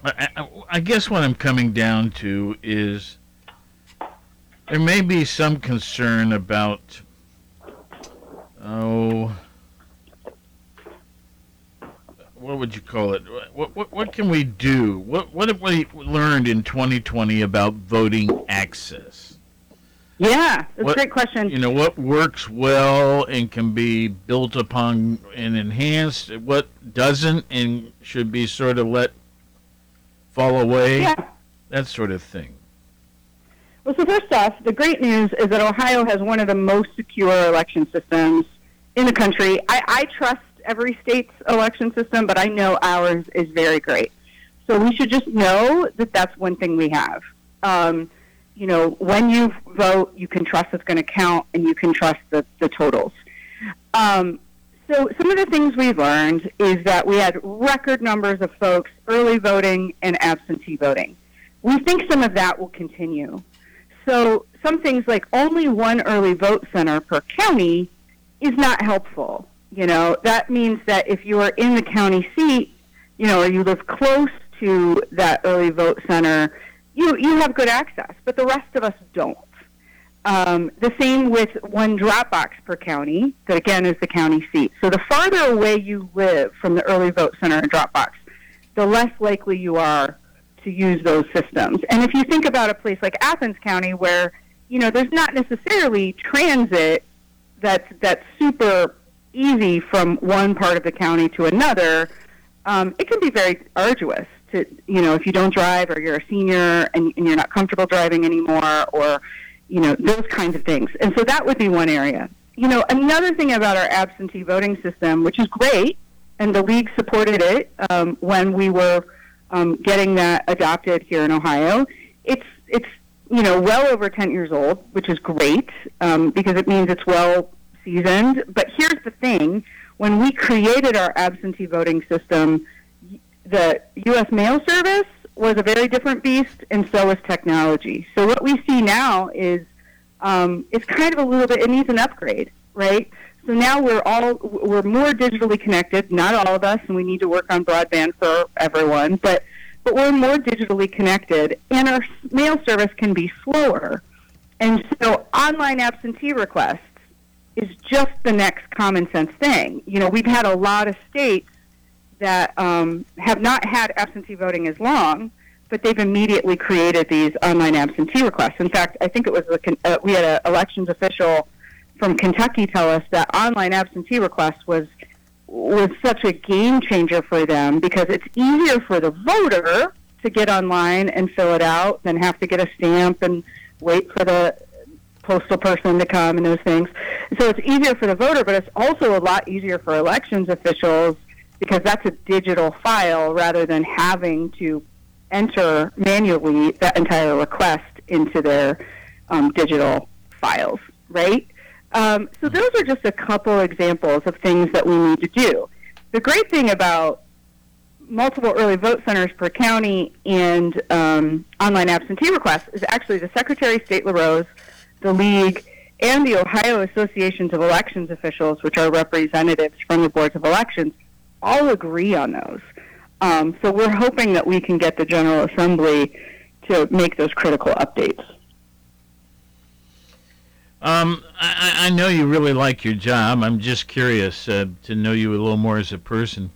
I, I, I guess what I'm coming down to is there may be some concern about, oh, what would you call it? What, what, what can we do? What, what have we learned in 2020 about voting access? Yeah, that's What- a great question. You know, what works well and can be built upon and enhanced, what doesn't and should be sort of let fall away, Yeah. that sort of thing. Well, so first off, the great news is that Ohio has one of the most secure election systems in the country. I, I trust every state's election system, but I know ours is very great. So we should just know that that's one thing we have. Um, you know, when you vote, you can trust it's going to count, and you can trust the, the totals. Um, so some of the things we've learned is that we had record numbers of folks early voting and absentee voting. We think some of that will continue. So some things like only one early vote center per county is not helpful. You know, that means that if you are in the county seat, you know, or you live close to that early vote center, you you have good access, but the rest of us don't. Um, the same with one drop box per county, that again is the county seat. So the farther away you live from the early vote center and drop box, the less likely you are to use those systems. And if you think about a place like Athens County, where you know there's not necessarily transit that's that's super easy from one part of the county to another, um, it can be very arduous. To you know, if you don't drive or you're a senior and, and you're not comfortable driving anymore, or you know those kinds of things. And so that would be one area. You know, another thing about our absentee voting system, which is great, and the league supported it um, when we were um, getting that adopted here in Ohio. It's it's you know well over 10 years old, which is great um, because it means it's well seasoned. But here's the thing: when we created our absentee voting system, the U.S. Mail Service was a very different beast, and so was technology. So what we see now is um, it's kind of a little bit. It needs an upgrade, right? So now we're all we're more digitally connected. Not all of us, and we need to work on broadband for everyone. But but we're more digitally connected, and our mail service can be slower. And so online absentee requests is just the next common sense thing. You know, we've had a lot of states that um, have not had absentee voting as long, but they've immediately created these online absentee requests. In fact, I think it was uh, we had an elections official from Kentucky tell us that online absentee requests was was such a game changer for them because it's easier for the voter to get online and fill it out than have to get a stamp and wait for the postal person to come and those things. So it's easier for the voter, but it's also a lot easier for elections officials because that's a digital file rather than having to enter manually that entire request into their um, digital files, right? Um, so those are just a couple examples of things that we need to do. The great thing about multiple early vote centers per county and um, online absentee requests is actually the Secretary of State LaRose, the League, and the Ohio Associations of Elections Officials, which are representatives from the boards of elections, all agree on those. Um, so we're hoping that we can get the General Assembly to make those critical updates. Um, I, I know you really like your job. I'm just curious uh, to know you a little more as a person.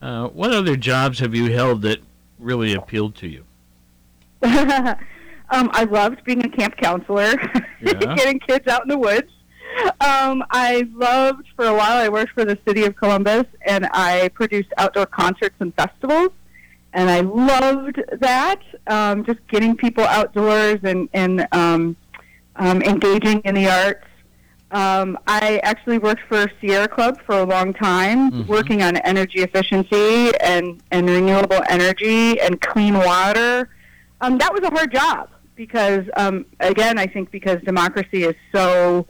Uh, what other jobs have you held that really appealed to you? um, I loved being a camp counselor, yeah. getting kids out in the woods. Um, I loved for a while. I worked for the city of Columbus, and I produced outdoor concerts and festivals, and I loved that. Um, just getting people outdoors and and um, um, engaging in the arts. Um, I actually worked for Sierra Club for a long time, mm-hmm. working on energy efficiency and, and renewable energy and clean water. Um, that was a hard job because, um, again, I think because democracy is so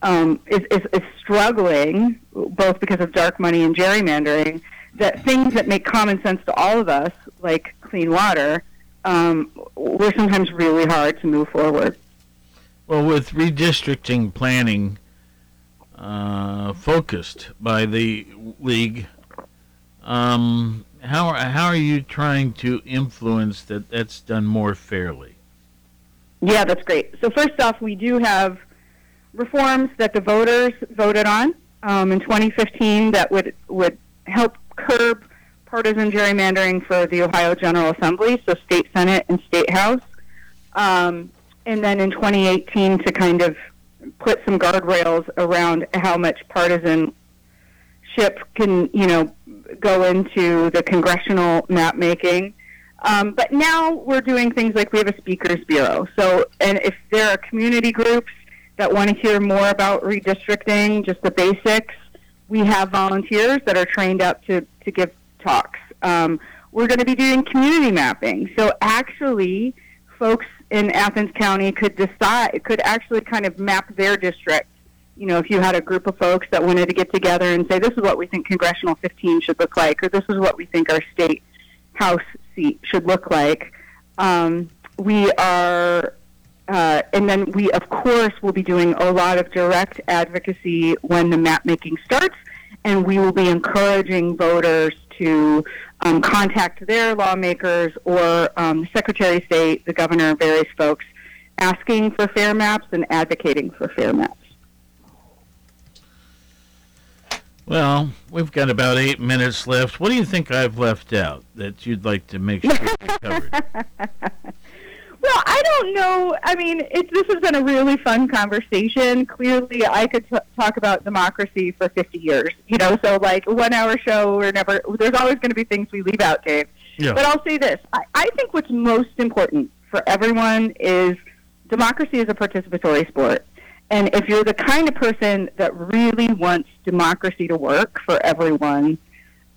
um, is, is, is struggling, both because of dark money and gerrymandering, that things that make common sense to all of us, like clean water, um, were sometimes really hard to move forward. Well, with redistricting planning uh, focused by the league, um, how how are you trying to influence that that's done more fairly? Yeah, that's great. So first off, we do have reforms that the voters voted on um, in 2015 that would would help curb partisan gerrymandering for the Ohio General Assembly, so state senate and state house. Um, and then in 2018 to kind of put some guardrails around how much partisanship can, you know, go into the congressional map making. Um, but now we're doing things like we have a speakers bureau. So, and if there are community groups that want to hear more about redistricting, just the basics, we have volunteers that are trained up to, to give talks. Um, we're going to be doing community mapping. So actually, folks in Athens County could decide, could actually kind of map their district. You know, if you had a group of folks that wanted to get together and say, this is what we think Congressional 15 should look like, or this is what we think our state House seat should look like. Um, we are, uh, and then we, of course, will be doing a lot of direct advocacy when the map making starts, and we will be encouraging voters to um, contact their lawmakers or um, Secretary of State, the governor, various folks, asking for fair maps and advocating for fair maps. Well, we've got about eight minutes left. What do you think I've left out that you'd like to make sure we covered? Well, I don't know. I mean, it, this has been a really fun conversation. Clearly, I could t- talk about democracy for 50 years. You know, so like one hour show, we're never. There's always going to be things we leave out, Dave. Yeah. But I'll say this: I, I think what's most important for everyone is democracy is a participatory sport. And if you're the kind of person that really wants democracy to work for everyone,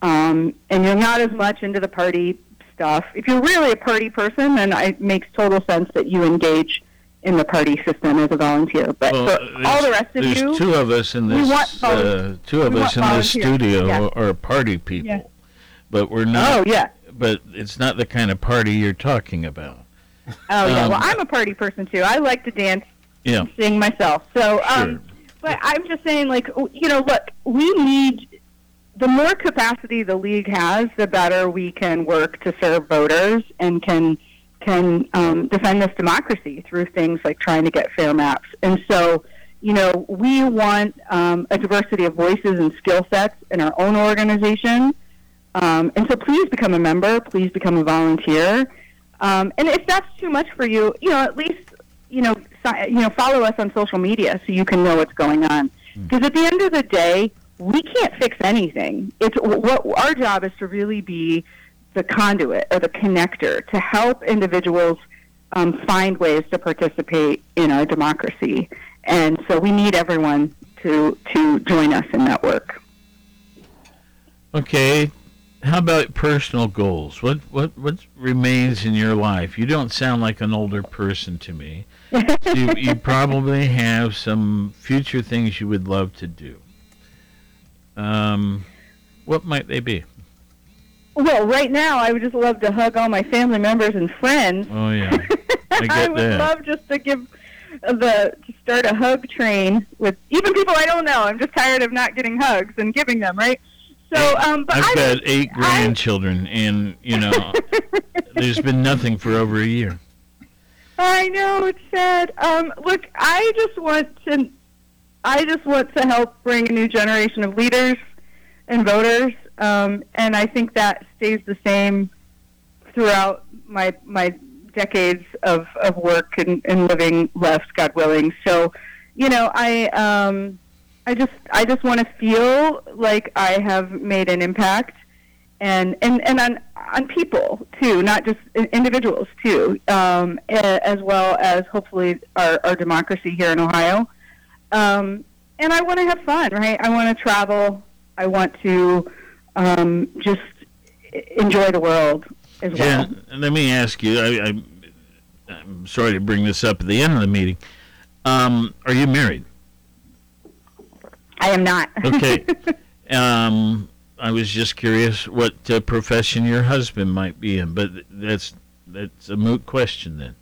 um, and you're not as much into the party stuff. If you're really a party person, then it makes total sense that you engage in the party system as a volunteer. But Well, for all the rest of there's you, two of us in this. uh, two of us in this studio Yeah. are party people, Yeah. but we're not. Oh, yeah. But it's not the kind of party you're talking about. oh yeah, um, well I'm a party person too. I like to dance, Yeah. sing myself. So, um, Sure. but I'm just saying, like you know, look, we need the more capacity the league has, the better we can work to serve voters and can can um, defend this democracy through things like trying to get fair maps. And so, you know, we want um, a diversity of voices and skill sets in our own organization. Um, and so, please become a member. Please become a volunteer. Um, and if that's too much for you, you know, at least you know, you know, follow us on social media so you can know what's going on. Because at the end of the day, we can't fix anything. It's what our job is to really be the conduit or the connector to help individuals um, find ways to participate in our democracy. And so we need everyone to to join us in that work. Okay. How about personal goals? What what what remains in your life? You don't sound like an older person to me. you you probably have some future things you would love to do. Um, what might they be? Well, right now, I would just love to hug all my family members and friends. Oh yeah, I get would that. love just to give the to start a hug train with even people I don't know. I'm just tired of not getting hugs and giving them, right? So, um, but I've I got eight grandchildren, and you know, there's been nothing for over a year. I know it's sad. Um, look, I just want to, I just want to help bring a new generation of leaders and voters, um, and I think that stays the same throughout my my decades of, of work and, and living left, God willing. So, you know, I um, I just I just want to feel like I have made an impact, and and and on on people too, not just individuals too, um, as well as hopefully our, our democracy here in Ohio. Um, and I want to have fun, right? I want to travel. I want to um, just enjoy the world as well. Jen, let me ask you. I, I, I'm sorry to bring this up at the end of the meeting. Um, are you married? I am not. Okay. um, I was just curious what uh, profession your husband might be in, but that's that's a moot question then.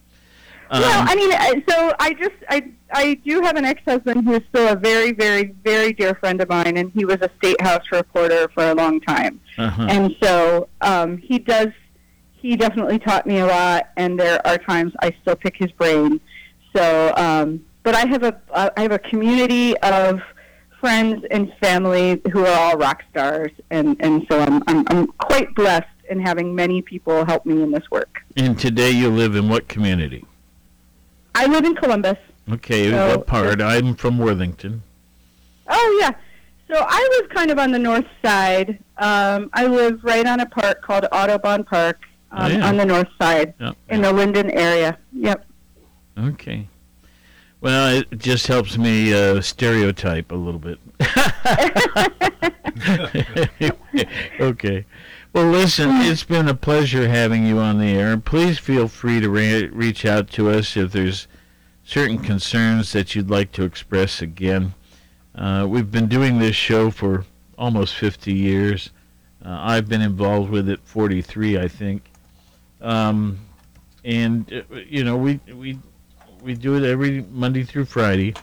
Um, well, I mean, uh, so I just I I do have an ex-husband who is still a very very very dear friend of mine, and he was a state house reporter for a long time, uh-huh. and so um, he does he definitely taught me a lot, and there are times I still pick his brain. So, um, but I have a I have a community of friends and family who are all rock stars, and and so I'm I'm, I'm quite blessed in having many people help me in this work. and today you live in what community? I live in Columbus. Okay, So- what part? I'm from Worthington. Oh yeah. So I live kind of on the north side. Um, I live right on a park called Audubon Park um, Oh, yeah. on the north side Yep. in the Linden area. Yep. Okay. Well, it just helps me uh, stereotype a little bit. okay. Well, listen, it's been a pleasure having you on the air. Please feel free to re- reach out to us if there's certain concerns that you'd like to express again. Uh, we've been doing this show for almost 50 years. Uh, I've been involved with it 43, I think. Um, and uh, you know, we we we do it every Monday through Friday.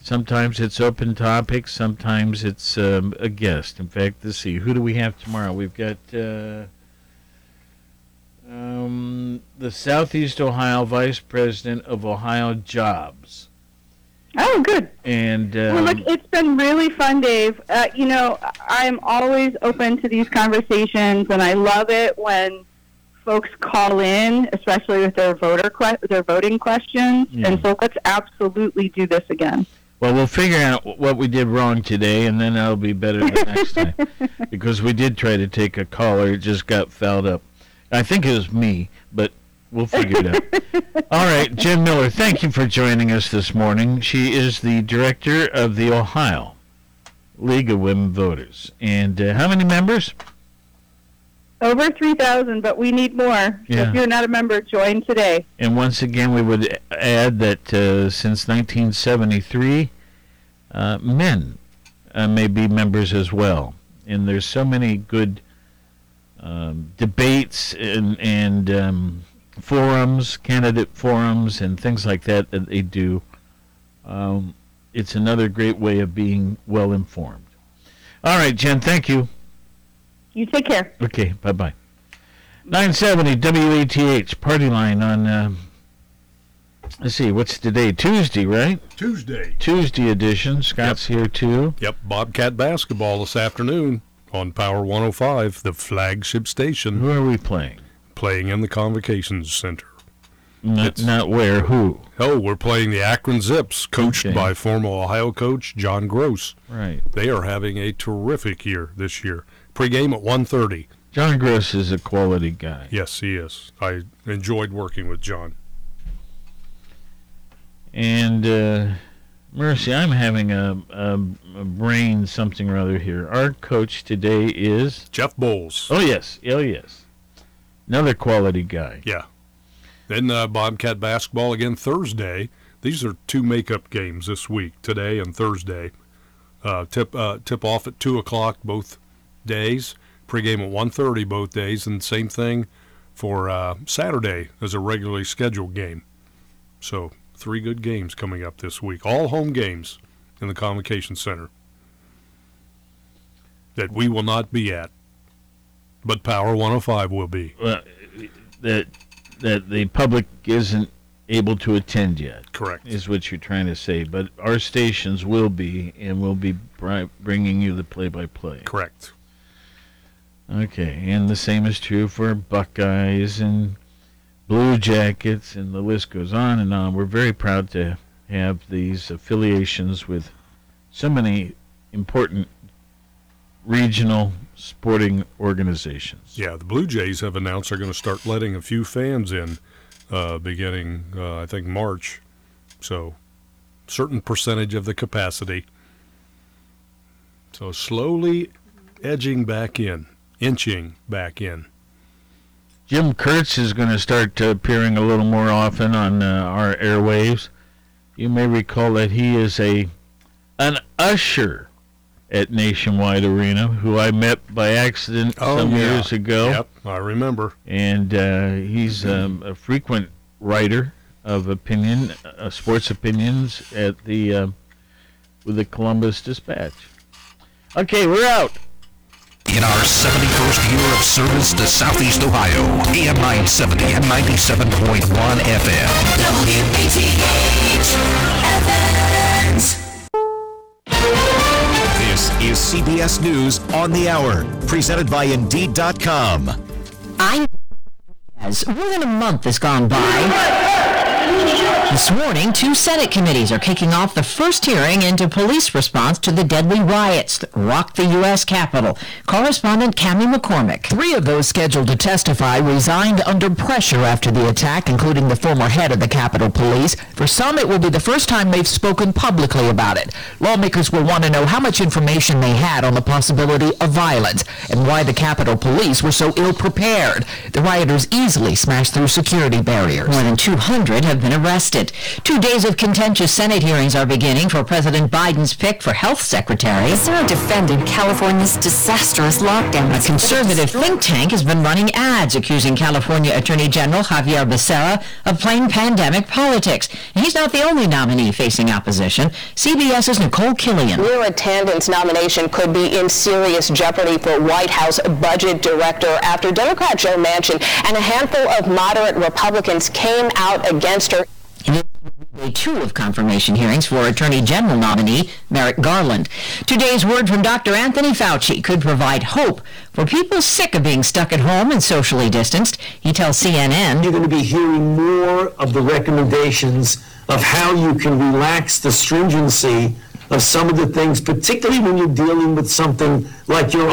Sometimes it's open topics. Sometimes it's um, a guest. In fact, let's see. Who do we have tomorrow? We've got uh, um, the Southeast Ohio Vice President of Ohio Jobs. Oh, good. And um, well, look, it's been really fun, Dave. Uh, you know, I'm always open to these conversations, and I love it when folks call in, especially with their voter que- their voting questions. Yeah. And so let's absolutely do this again. Well, we'll figure out what we did wrong today, and then that'll be better the next time. Because we did try to take a caller, it just got fouled up. I think it was me, but we'll figure it out. All right, Jen Miller, thank you for joining us this morning. She is the director of the Ohio League of Women Voters. And uh, how many members? Over 3,000, but we need more. Yeah. if you're not a member, join today. And once again, we would add that uh, since 1973, uh, men uh, may be members as well. And there's so many good um, debates and, and um, forums, candidate forums, and things like that that they do. Um, it's another great way of being well informed. All right, Jen, thank you. You take care. Okay, bye bye. 970 WATH party line on, uh, let's see, what's today? Tuesday, right? Tuesday. Tuesday edition. Scott's here too. Yep, Bobcat basketball this afternoon on Power 105, the flagship station. Who are we playing? Playing in the Convocations Center. Not, not where, who? Oh, we're playing the Akron Zips, coached Okay. by former Ohio coach John Groce. Right. They are having a terrific year this year. Pre-game at 1.30. John Groce is a quality guy. Yes, he is. I enjoyed working with John. And, uh, Mercy, I'm having a, a, a brain something or other here. Our coach today is Jeff Boals. Oh, yes. Oh, yes. Another quality guy. Yeah. Then uh, Bobcat basketball again Thursday. These are two makeup games this week, today and Thursday. Uh, tip uh, tip off at two o'clock both days. Pregame at 1.30 both days, and same thing for uh, Saturday as a regularly scheduled game. So three good games coming up this week, all home games in the Convocation Center that we will not be at, but Power 105 will be. Well, that that the public isn't able to attend yet. Correct. Is what you're trying to say. But our stations will be, and we'll be bringing you the play-by-play. Correct. Okay, and the same is true for Buckeyes and Blue Jackets, and the list goes on and on. We're very proud to have these affiliations with so many important regional sporting organizations. Yeah, the Blue Jays have announced they're going to start letting a few fans in uh, beginning, uh, I think, March. So, certain percentage of the capacity. So, slowly edging back in, inching back in. Jim Kurtz is going to start appearing a little more often on uh, our airwaves. You may recall that he is a an usher at Nationwide Arena, who I met by accident Oh, some yeah. years ago. Yep, I remember. And uh, he's um, a frequent writer of opinion, uh, sports opinions at the uh, with the Columbus Dispatch. Okay, we're out. In our 71st year of service to Southeast Ohio, AM 970 and 97.1 FM. This is CBS News on the Hour, presented by Indeed.com. I as more than a month has gone by. This morning, two Senate committees are kicking off the first hearing into police response to the deadly riots that rocked the U.S. Capitol. Correspondent Cami McCormick. Three of those scheduled to testify resigned under pressure after the attack, including the former head of the Capitol Police. For some, it will be the first time they've spoken publicly about it. Lawmakers will want to know how much information they had on the possibility of violence and why the Capitol Police were so ill-prepared. The rioters easily smashed through security barriers. More than 200 have been arrested. Two days of contentious Senate hearings are beginning for President Biden's pick for health secretary. The Senate defended California's disastrous lockdown. A conservative think tank has been running ads accusing California Attorney General Xavier Becerra of playing pandemic politics. And he's not the only nominee facing opposition. CBS's Nicole Killion. Neera Tandon's nomination could be in serious jeopardy for White House budget director after Democrat Joe Manchin and a handful of moderate Republicans came out against her. Day two of confirmation hearings for Attorney General nominee Merrick Garland. Today's word from Dr. Anthony Fauci could provide hope for people sick of being stuck at home and socially distanced. He tells CNN. You're going to be hearing more of the recommendations of how you can relax the stringency of some of the things, particularly when you're dealing with something like your